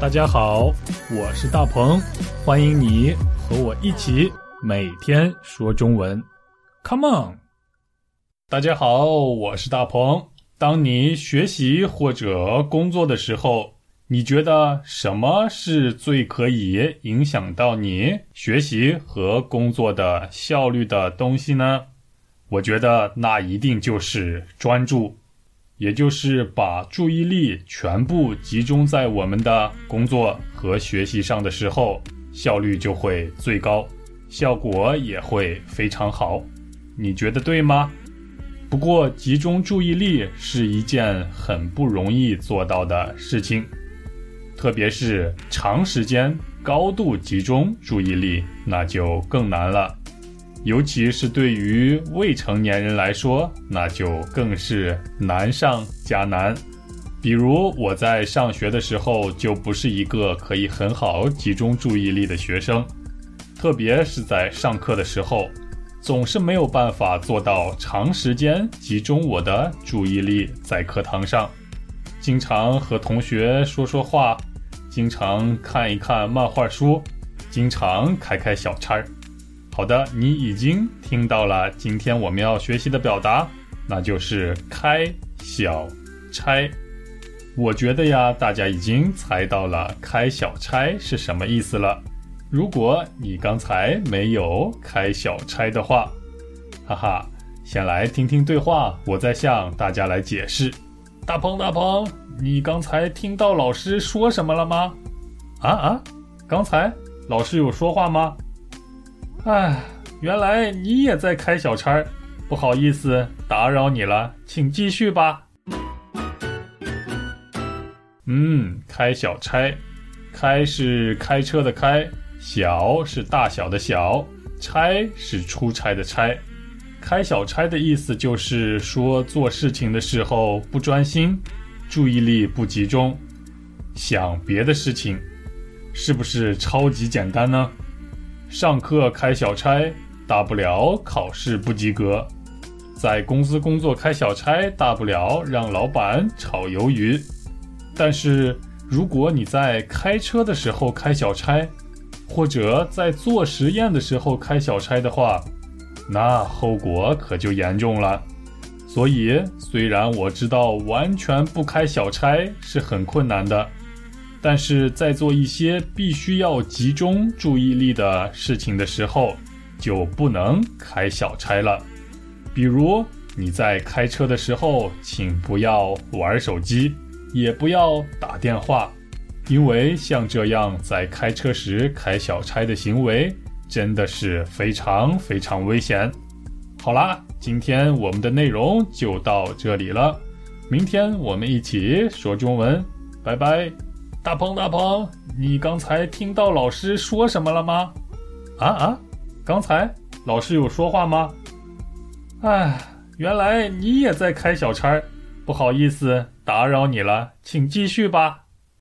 大家好，我是大鹏，欢迎你和我一起每天说中文，Come on！大家好，我是大鹏。当你学习或者工作的时候，你觉得什么是最可以影响到你学习和工作的效率的东西呢？我觉得那一定就是专注。也就是把注意力全部集中在我们的工作和学习上的时候，效率就会最高，效果也会非常好。你觉得对吗？不过，集中注意力是一件很不容易做到的事情，特别是长时间高度集中注意力，那就更难了。尤其是对于未成年人来说，那就更是难上加难。比如我在上学的时候，就不是一个可以很好集中注意力的学生，特别是在上课的时候，总是没有办法做到长时间集中我的注意力在课堂上，经常和同学说说话，经常看一看漫画书，经常开开小差儿。好的，你已经听到了今天我们要学习的表达，那就是开小差。我觉得呀，大家已经猜到了开小差是什么意思了。如果你刚才没有开小差的话，哈哈，先来听听对话，我再向大家来解释。大鹏，大鹏，你刚才听到老师说什么了吗？啊啊，刚才老师有说话吗？哎，原来你也在开小差，不好意思打扰你了，请继续吧。嗯，开小差，开是开车的开，小是大小的小，差是出差的差。开小差的意思就是说做事情的时候不专心，注意力不集中，想别的事情，是不是超级简单呢？上课开小差，大不了考试不及格；在公司工作开小差，大不了让老板炒鱿鱼。但是，如果你在开车的时候开小差，或者在做实验的时候开小差的话，那后果可就严重了。所以，虽然我知道完全不开小差是很困难的。但是在做一些必须要集中注意力的事情的时候，就不能开小差了。比如你在开车的时候，请不要玩手机，也不要打电话，因为像这样在开车时开小差的行为，真的是非常非常危险。好啦，今天我们的内容就到这里了，明天我们一起说中文，拜拜。大鹏，大鹏，你刚才听到老师说什么了吗？啊啊，刚才老师有说话吗？哎，原来你也在开小差，不好意思打扰你了，请继续吧。